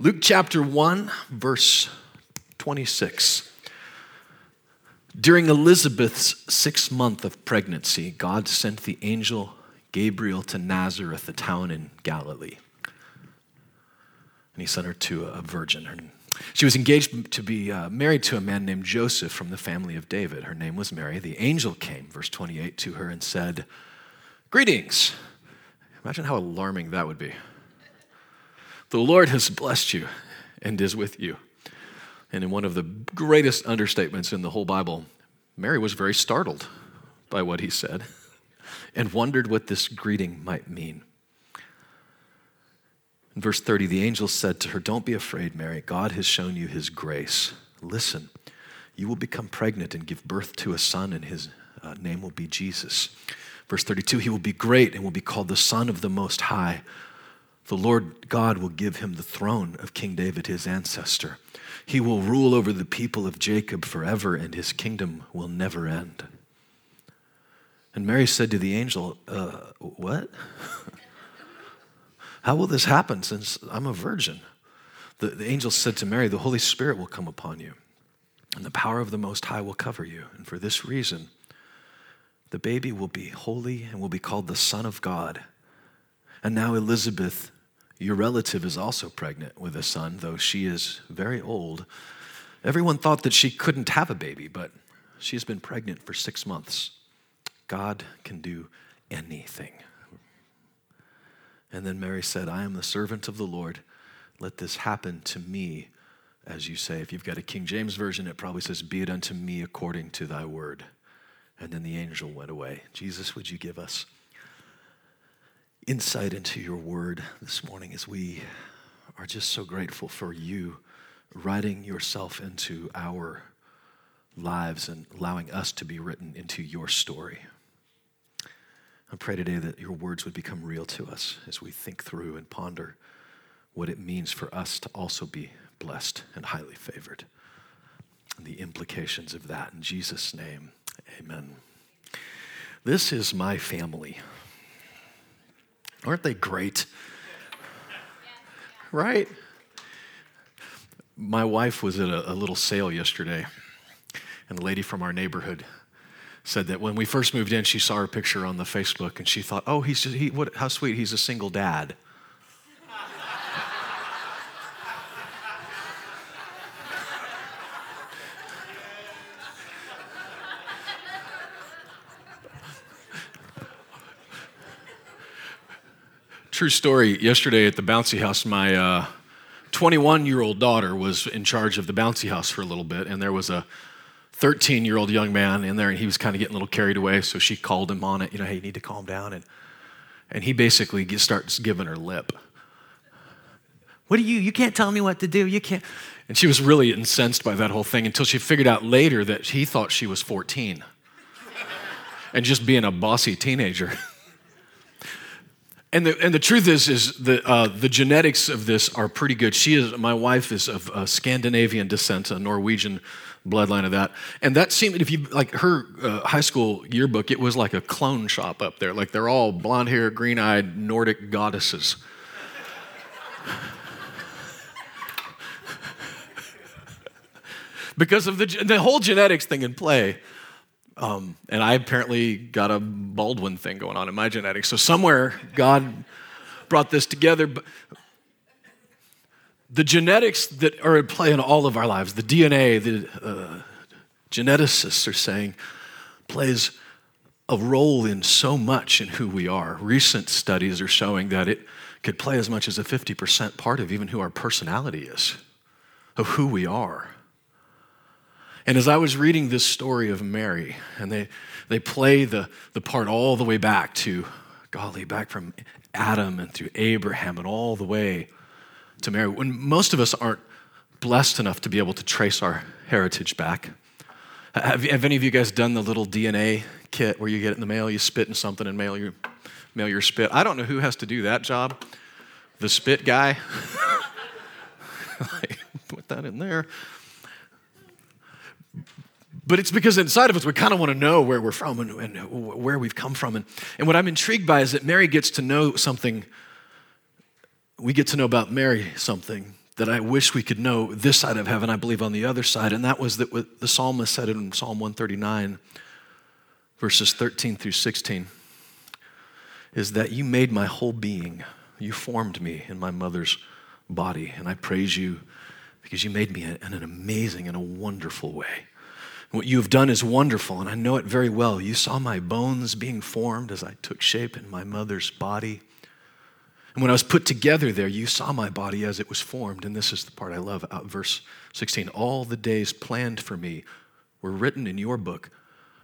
Luke chapter 1, verse 26. During Elizabeth's sixth month of pregnancy, God sent the angel Gabriel to Nazareth, a town in Galilee. And he sent her to a virgin. She was engaged to be uh, married to a man named Joseph from the family of David. Her name was Mary. The angel came, verse 28, to her and said, Greetings. Imagine how alarming that would be. The Lord has blessed you and is with you. And in one of the greatest understatements in the whole Bible, Mary was very startled by what he said and wondered what this greeting might mean. In verse 30, the angel said to her, Don't be afraid, Mary. God has shown you his grace. Listen, you will become pregnant and give birth to a son, and his uh, name will be Jesus. Verse 32, he will be great and will be called the Son of the Most High. The Lord God will give him the throne of King David, his ancestor. He will rule over the people of Jacob forever, and his kingdom will never end. And Mary said to the angel, uh, What? How will this happen since I'm a virgin? The, the angel said to Mary, The Holy Spirit will come upon you, and the power of the Most High will cover you. And for this reason, the baby will be holy and will be called the Son of God. And now Elizabeth your relative is also pregnant with a son, though she is very old. Everyone thought that she couldn't have a baby, but she's been pregnant for six months. God can do anything. And then Mary said, I am the servant of the Lord. Let this happen to me, as you say. If you've got a King James Version, it probably says, Be it unto me according to thy word. And then the angel went away. Jesus, would you give us? Insight into your word this morning as we are just so grateful for you writing yourself into our lives and allowing us to be written into your story. I pray today that your words would become real to us as we think through and ponder what it means for us to also be blessed and highly favored. And the implications of that. In Jesus' name, amen. This is my family. Aren't they great? Right? My wife was at a, a, little sale yesterday, and the lady from our neighborhood said that when we first moved in, she saw her picture on the Facebook, and she thought, "Oh, he's just, he, what, how sweet! He's a single dad." True story. Yesterday at the bouncy house, my 21 uh, year old daughter was in charge of the bouncy house for a little bit, and there was a 13 year old young man in there, and he was kind of getting a little carried away. So she called him on it, you know, hey, you need to calm down. And, and he basically starts giving her lip. What do you, you can't tell me what to do. You can't. And she was really incensed by that whole thing until she figured out later that he thought she was 14 and just being a bossy teenager. And the, and the truth is, is the, uh, the genetics of this are pretty good. She is, my wife is of uh, Scandinavian descent, a Norwegian bloodline of that. And that seemed, if you, like her uh, high school yearbook, it was like a clone shop up there. Like they're all blonde hair, green eyed Nordic goddesses. because of the, the whole genetics thing in play. Um, and I apparently got a Baldwin thing going on in my genetics. So somewhere God brought this together. The genetics that are at play in all of our lives, the DNA, the uh, geneticists are saying, plays a role in so much in who we are. Recent studies are showing that it could play as much as a 50% part of even who our personality is, of who we are. And as I was reading this story of Mary, and they, they play the, the part all the way back to, golly, back from Adam and through Abraham and all the way to Mary, when most of us aren't blessed enough to be able to trace our heritage back. Have, have any of you guys done the little DNA kit where you get it in the mail, you spit in something and mail your, mail your spit? I don't know who has to do that job. The spit guy. Put that in there. But it's because inside of us, we kind of want to know where we're from and, and, where we've come from. And, and what I'm intrigued by is that Mary gets to know something. We get to know about Mary something that I wish we could know this side of heaven, I believe on the other side, and that was that what the psalmist said in Psalm 139, verses 13 through 16, is that you made my whole being. You formed me in my mother's body, and I praise you because you made me in an amazing and a wonderful way. What you have done is wonderful, and I know it very well. You saw my bones being formed as I took shape in my mother's body. And when I was put together there, you saw my body as it was formed. And this is the part I love, verse 16. All the days planned for me were written in your book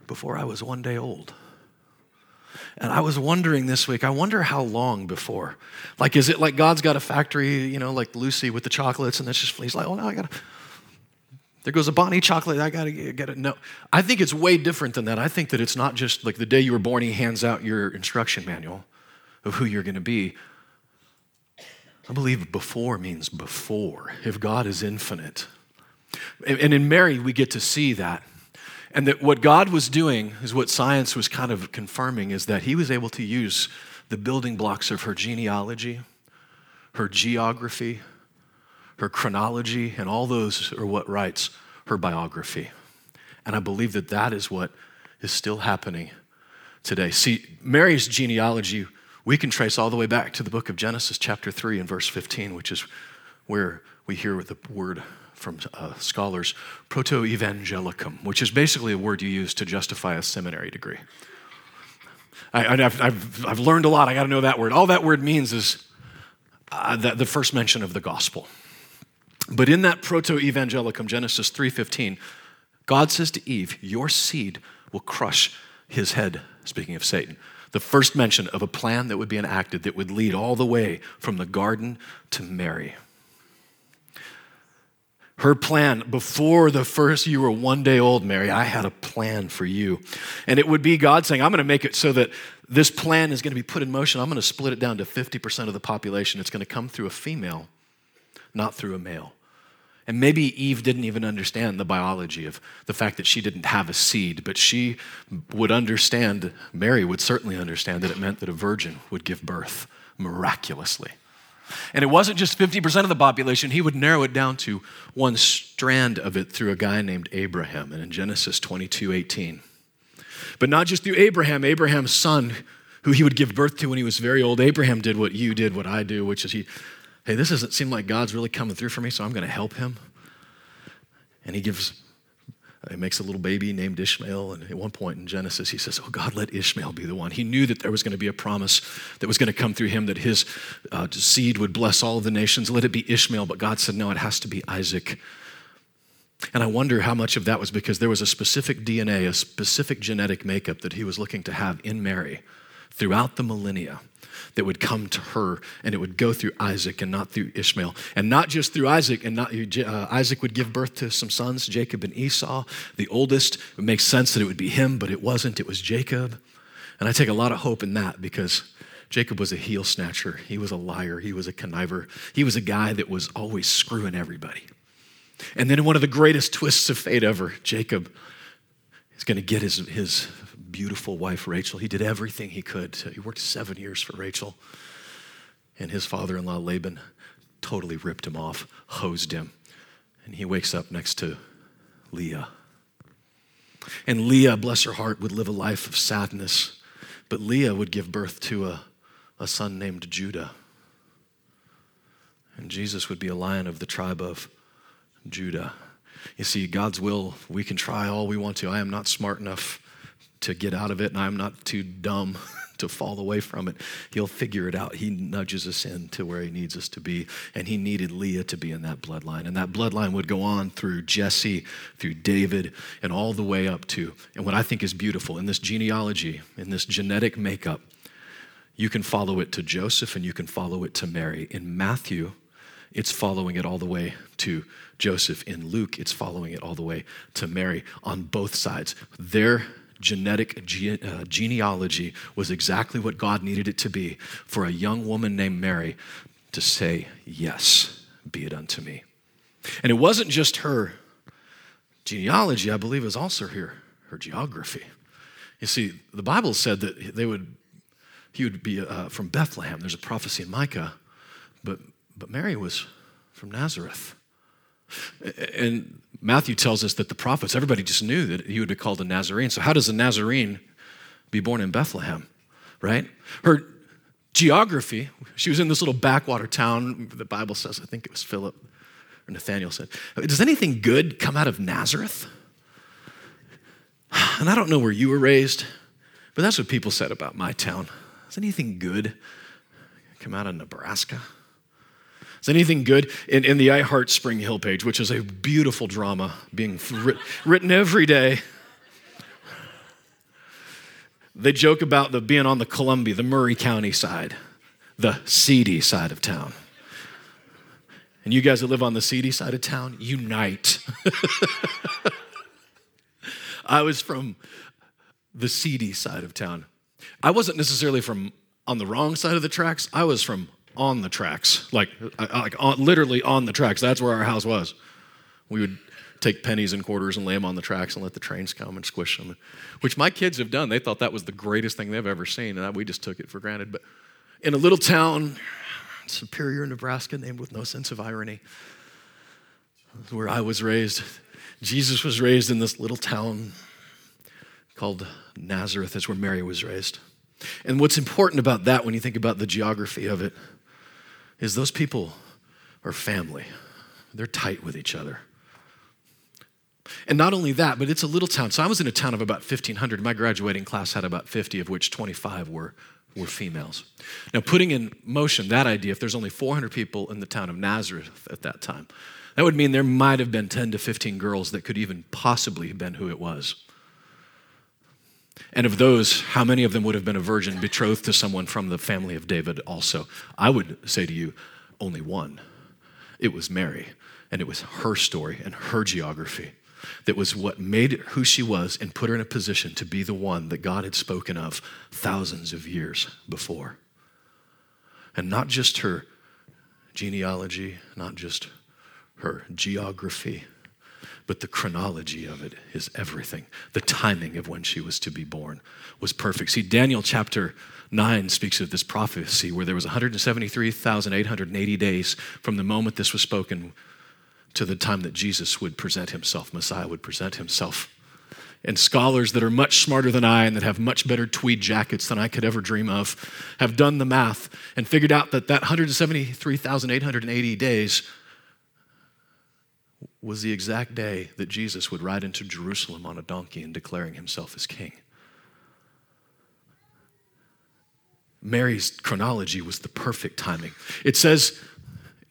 before I was one day old. And I was wondering this week, I wonder how long before. Like, is it like God's got a factory, you know, like Lucy with the chocolates, and it's just, he's like, oh, no, I gotta, there goes a Bonnie chocolate, I gotta get it. No, I think it's way different than that. I think that it's not just like the day you were born, he hands out your instruction manual of who you're gonna be. I believe before means before, if God is infinite. And in Mary, we get to see that. And that what God was doing is what science was kind of confirming is that he was able to use the building blocks of her genealogy, her geography, her chronology, and all those are what writes her biography. And I believe that that is what is still happening today. See, Mary's genealogy we can trace all the way back to the book of Genesis, chapter 3, and verse 15, which is where we hear the word from uh, scholars, proto evangelicum, which is basically a word you use to justify a seminary degree. I, have learned a lot. I got to know that word. All that word means is uh, the, the first mention of the gospel. But in that proto evangelicum, Genesis 3:15, God says to Eve, "Your seed will crush his head." Speaking of Satan, the first mention of a plan that would be enacted that would lead all the way from the garden to Mary. Her plan before the first you were one day old, Mary, I had a plan for you. And it would be God saying, I'm going to make it so that this plan is going to be put in motion. I'm going to split it down to 50% of the population. It's going to come through a female, not through a male. And maybe Eve didn't even understand the biology of the fact that she didn't have a seed, but she would understand, Mary would certainly understand that it meant that a virgin would give birth miraculously. And it wasn't just 50% of the population, he would narrow it down to one strand of it through a guy named Abraham, and in Genesis 22 18. But not just through Abraham, Abraham's son, who he would give birth to when he was very old. Abraham did what you did, what I do, which is he hey, this doesn't seem like God's really coming through for me, so I'm going to help him. And he gives, he makes a little baby named Ishmael. And at one point in Genesis, he says, Oh, God, let Ishmael be the one. He knew that there was going to be a promise that was going to come through him, that his uh, seed would bless all of the nations. Let it be Ishmael. But God said, No, it has to be Isaac. And I wonder how much of that was because there was a specific DNA, a specific genetic makeup that he was looking to have in Mary throughout the millennia that would come to her and it would go through Isaac and not through Ishmael. And not just through Isaac, and not, uh, Isaac would give birth to some sons, Jacob and Esau. The oldest, it makes sense that it would be him, but it wasn't, it was Jacob. And I take a lot of hope in that because Jacob was a heel snatcher. He was a liar. He was a conniver. He was a guy that was always screwing everybody. And then in one of the greatest twists of fate ever, Jacob is going to get his, his beautiful wife, Rachel. He did everything he could. He worked seven years for Rachel. And his father in law, Laban, totally ripped him off, hosed him. And he wakes up next to Leah. And Leah, bless her heart, would live a life of sadness. But Leah would give birth to a, a son named Judah. And Jesus would be a lion of the tribe of Judah. You see, God's will, we can try all we want to. I am not smart enough to get out of it, and I'm not too dumb to fall away from it. He'll figure it out. He nudges us in to where he needs us to be. And he needed Leah to be in that bloodline. And that bloodline would go on through Jesse, through David, and all the way up to, and what I think is beautiful in this genealogy, in this genetic makeup, you can follow it to Joseph and you can follow it to Mary. In Matthew, it's following it all the way to Joseph. In Luke, it's following it all the way to Mary on both sides. Their genetic ge- uh, genealogy was exactly what God needed it to be for a young woman named Mary to say, Yes, be it unto me. And it wasn't just her genealogy, I believe, was also her, her geography. You see, the Bible said that they would, he would be uh, from Bethlehem. There's a prophecy in Micah, but, but Mary was from Nazareth. And Matthew tells us that the prophets, everybody just knew that he would be called a Nazarene. So, how does a Nazarene be born in Bethlehem, right? Her geography, she was in this little backwater town, the Bible says, I think it was Philip or Nathaniel said, Does anything good come out of Nazareth? And I don't know where you were raised, but that's what people said about my town. Does anything good come out of Nebraska? Is anything good in, in the I Heart Spring Hill page, which is a beautiful drama being writ, written every day? They joke about the being on the Columbia, the Maury County side, the seedy side of town. And you guys that live on the seedy side of town, unite. I was from the seedy side of town. I wasn't necessarily from on the wrong side of the tracks. I was from on the tracks, like, like on, literally on the tracks. That's where our house was. We would take pennies and quarters and lay them on the tracks and let the trains come and squish them, which my kids have done. They thought that was the greatest thing they've ever seen, and we just took it for granted. But in a little town, Superior, Nebraska, named with no sense of irony, where I was raised. Jesus was raised in this little town called Nazareth. That's where Mary was raised. And what's important about that when you think about the geography of it is those people are family. They're tight with each other. And not only that, but it's a little town. So I was in a town of about 1,500. My graduating class had about 50, of which 25 were were females. Now, putting in motion that idea, if there's only 400 people in the town of Nazareth at that time, that would mean there might have been 10 to 15 girls that could even possibly have been who it was. And of those, how many of them would have been a virgin betrothed to someone from the family of David also? I would say to you, only one. It was Mary, and it was her story and her geography that was what made who she was and put her in a position to be the one that God had spoken of thousands of years before. And not just her genealogy, not just her geography, but the chronology of it is everything. The timing of when she was to be born was perfect. See, Daniel chapter 9 speaks of this prophecy where there was 173,880 days from the moment this was spoken to the time that Jesus would present himself, Messiah would present himself. And scholars that are much smarter than I and that have much better tweed jackets than I could ever dream of have done the math and figured out that that 173,880 days was the exact day that Jesus would ride into Jerusalem on a donkey and declaring himself as king. Mary's chronology was the perfect timing. It says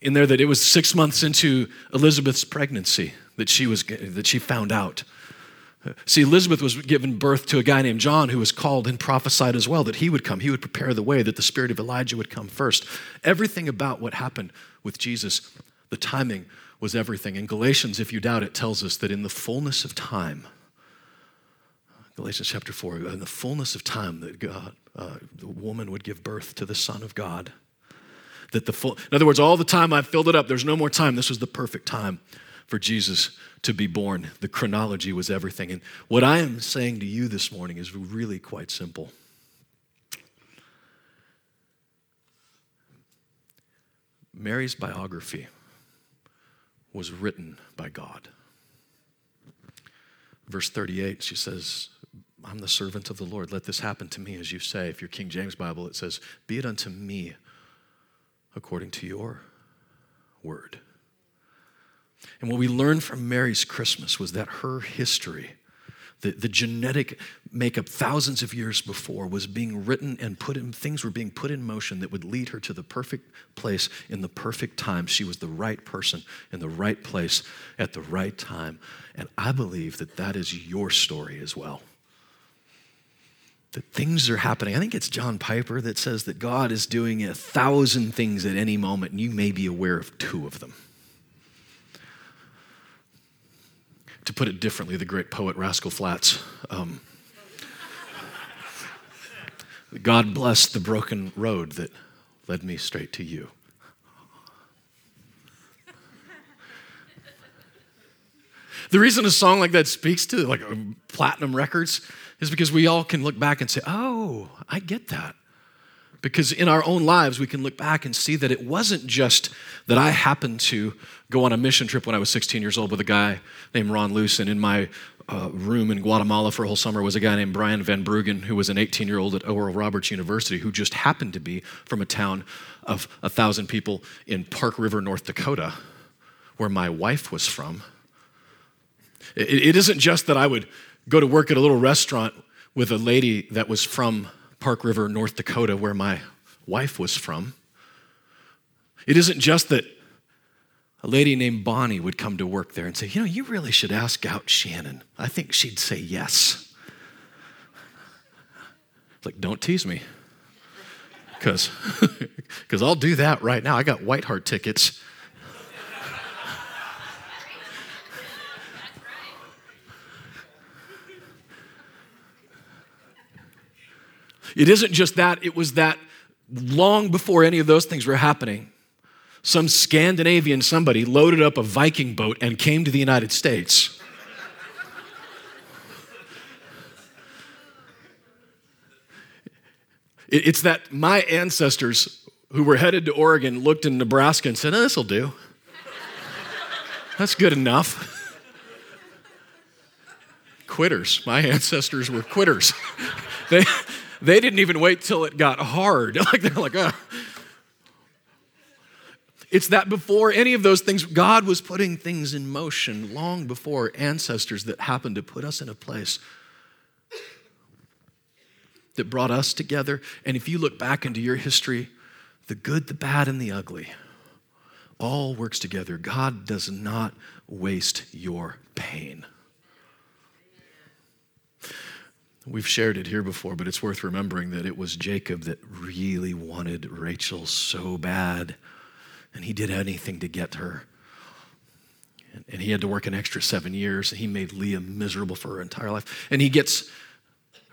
in there that it was six months into Elizabeth's pregnancy that she, was, that she found out. See, Elizabeth was given birth to a guy named John who was called and prophesied as well that he would come. He would prepare the way, that the spirit of Elijah would come first. Everything about what happened with Jesus, the timing was everything. In Galatians, if you doubt it, tells us that in the fullness of time, Galatians chapter 4, in the fullness of time, that God, uh, the woman would give birth to the Son of God that the full, in other words, all the time I've filled it up, there's no more time. This was the perfect time for Jesus to be born. The chronology was everything. And what I am saying to you this morning is really quite simple. Mary's biography was written by God. Verse 38, she says, I'm the servant of the Lord. Let this happen to me as you say. If your King James Bible, it says, Be it unto me according to your word. And what we learned from Mary's Christmas was that her history, the, the genetic makeup thousands of years before, was being written and put in, things were being put in motion that would lead her to the perfect place in the perfect time. She was the right person in the right place at the right time. And I believe that that is your story as well that things are happening. I think it's John Piper that says that God is doing a thousand things at any moment, and you may be aware of two of them. To put it differently, the great poet Rascal Flatts. Um, God bless the broken road that led me straight to you. The reason a song like that speaks to like platinum records is because we all can look back and say, oh, I get that. Because in our own lives, we can look back and see that it wasn't just that I happened to go on a mission trip when I was 16 years old with a guy named Ron Luce, and in my uh, room in Guatemala for a whole summer was a guy named Brian Van Bruggen, who was an 18 year old at Oral Roberts University, who just happened to be from a town of a thousand people in Park River, North Dakota, where my wife was from. It, it isn't just that I would go to work at a little restaurant with a lady that was from Park River, North Dakota, where my wife was from. It isn't just that a lady named Bonnie would come to work there and say, You know, you really should ask out Shannon. I think she'd say yes. like, don't tease me. Because I'll do that right now. I got White Heart tickets. It isn't just that, it was that long before any of those things were happening, some Scandinavian somebody loaded up a Viking boat and came to the United States. It's that my ancestors who were headed to Oregon looked in Nebraska and said, oh, This'll do. That's good enough. quitters. My ancestors were quitters. they, they didn't even wait till it got hard. Like they're like, oh. It's that before any of those things, God was putting things in motion long before ancestors that happened to put us in a place that brought us together. And if you look back into your history, the good, the bad, and the ugly all works together. God does not waste your pain. We've shared it here before, but it's worth remembering that it was Jacob that really wanted Rachel so bad, and he did anything to get her. And he had to work an extra seven years, and he made Leah miserable for her entire life. And he gets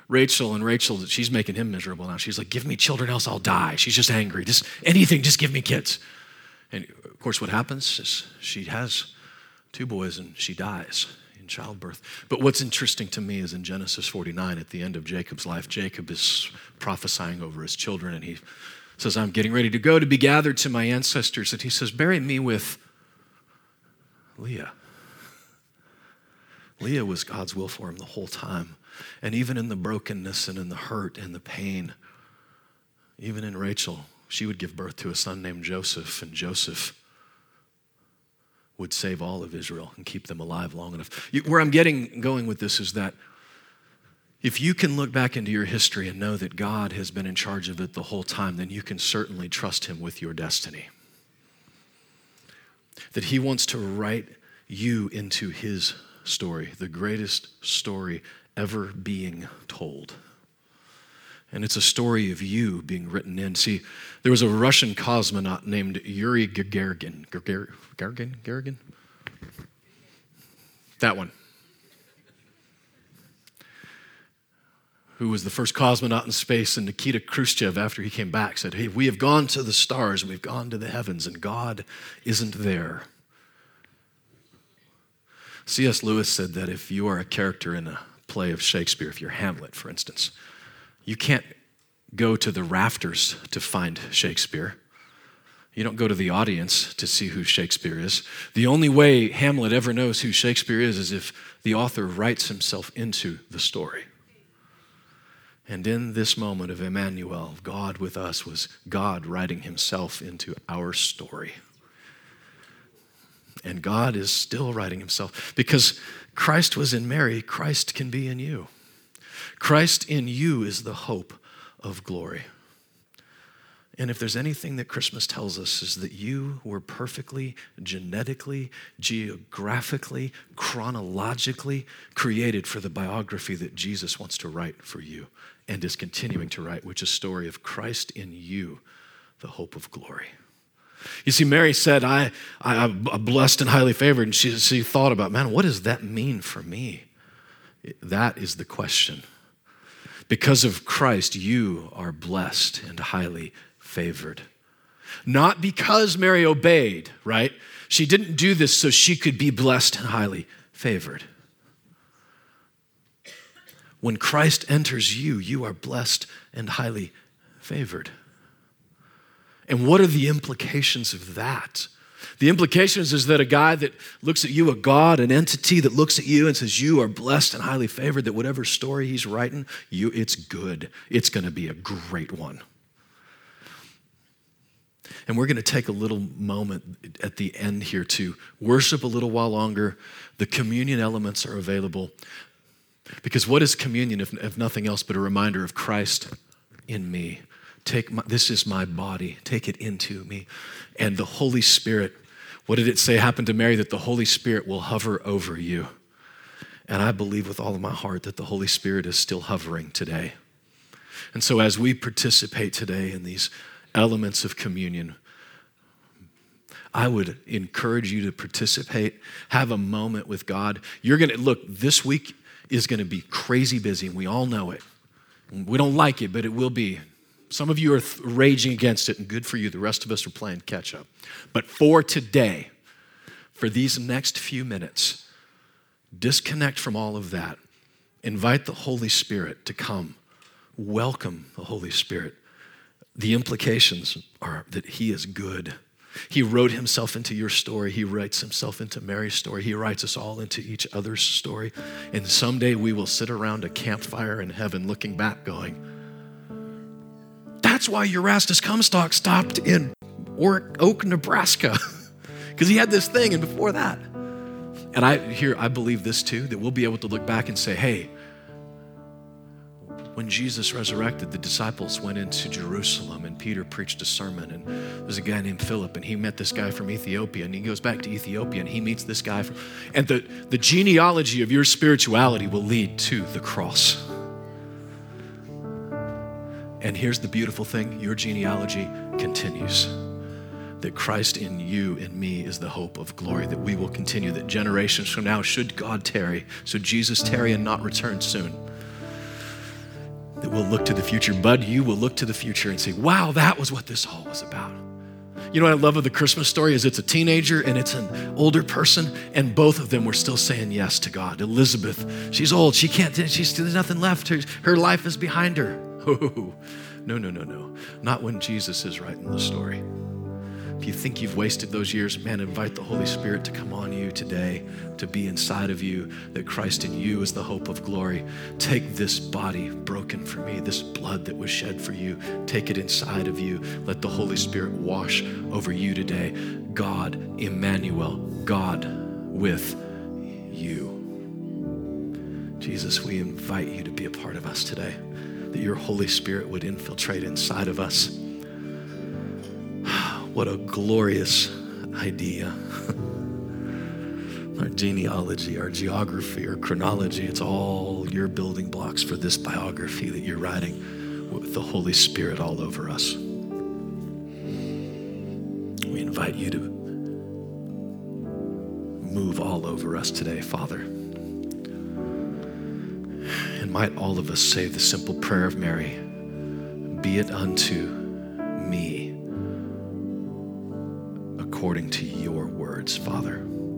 Rachel, and Rachel, she's making him miserable now. She's like, Give me children, else I'll die. She's just angry. Just anything, just give me kids. And of course, what happens is she has two boys and she dies childbirth. But what's interesting to me is in Genesis 49, at the end of Jacob's life, Jacob is prophesying over his children, and he says, I'm getting ready to go to be gathered to my ancestors. And he says, Bury me with Leah. Leah was God's will for him the whole time. And even in the brokenness and in the hurt and the pain, even in Rachel, she would give birth to a son named Joseph, and Joseph would save all of Israel and keep them alive long enough. Where I'm getting going with this is that if you can look back into your history and know that God has been in charge of it the whole time, then you can certainly trust Him with your destiny. That He wants to write you into His story, the greatest story ever being told. And it's a story of you being written in. See, there was a Russian cosmonaut named Yuri Gagarin. Gagarin? Gagarin? That one. Who was the first cosmonaut in space, and Nikita Khrushchev, after he came back, said, Hey, we have gone to the stars we've gone to the heavens, and God isn't there. C.S. Lewis said that if you are a character in a play of Shakespeare, if you're Hamlet, for instance, you can't go to the rafters to find Shakespeare. You don't go to the audience to see who Shakespeare is. The only way Hamlet ever knows who Shakespeare is is if the author writes himself into the story. And in this moment of Emmanuel, God with us was God writing himself into our story. And God is still writing himself because Christ was in Mary, Christ can be in you. Christ in you is the hope of glory. And if there's anything that Christmas tells us, is that you were perfectly, genetically, geographically, chronologically created for the biography that Jesus wants to write for you and is continuing to write, which is a story of Christ in you, the hope of glory. You see, Mary said, I, I, am blessed and highly favored. And she, she thought about, man, what does that mean for me? That is the question. Because of Christ, you are blessed and highly favored. Not because Mary obeyed, right? She didn't do this so she could be blessed and highly favored. When Christ enters you, you are blessed and highly favored. And what are the implications of that? The implications is that a guy that looks at you, a God, an entity that looks at you and says, You are blessed and highly favored, that whatever story he's writing, you, it's good. It's going to be a great one. And we're going to take a little moment at the end here to worship a little while longer. The communion elements are available. Because what is communion if, if nothing else but a reminder of Christ in me? Take my, this is my body. Take it into me. And the Holy Spirit, what did it say happened to Mary? That the Holy Spirit will hover over you. And I believe with all of my heart that the Holy Spirit is still hovering today. And so as we participate today in these elements of communion, I would encourage you to participate, have a moment with God. You're going to look, this week is going to be crazy busy, and we all know it. We don't like it, but it will be. Some of you are th- raging against it, and good for you. The rest of us are playing catch up. But for today, for these next few minutes, disconnect from all of that. Invite the Holy Spirit to come. Welcome the Holy Spirit. The implications are that He is good. He wrote himself into your story. He writes himself into Mary's story. He writes us all into each other's story. And someday we will sit around a campfire in heaven looking back, going, That's why Erastus Comstock stopped in Oak, Nebraska, because he had this thing, and before that. And I here I believe this too, that we'll be able to look back and say, hey, when Jesus resurrected, the disciples went into Jerusalem and Peter preached a sermon. And there's a guy named Philip, and he met this guy from Ethiopia. And he goes back to Ethiopia and he meets this guy. From, and the, the genealogy of your spirituality will lead to the cross. And here's the beautiful thing your genealogy continues. That Christ in you and me is the hope of glory, that we will continue, that generations from now, should God tarry, so Jesus tarry and not return soon that we'll look to the future. Bud, you will look to the future and say, wow, that was what this all was about. You know what I love of the Christmas story is it's a teenager and it's an older person, and both of them were still saying yes to God. Elizabeth, she's old, she can't, she's there's nothing left. Her, her life is behind her. Oh, no, no, no, no. Not when Jesus is writing the story. If you think you've wasted those years, man, invite the Holy Spirit to come on you today, to be inside of you, that Christ in you is the hope of glory. Take this body broken for me, this blood that was shed for you, take it inside of you. Let the Holy Spirit wash over you today. God, Emmanuel, God with you. Jesus, we invite you to be a part of us today, that your Holy Spirit would infiltrate inside of us what a glorious idea. our genealogy, our geography, our chronology, it's all your building blocks for this biography that you're writing with the Holy Spirit all over us. We invite you to move all over us today, Father. And might all of us say the simple prayer of Mary be it unto words, Father.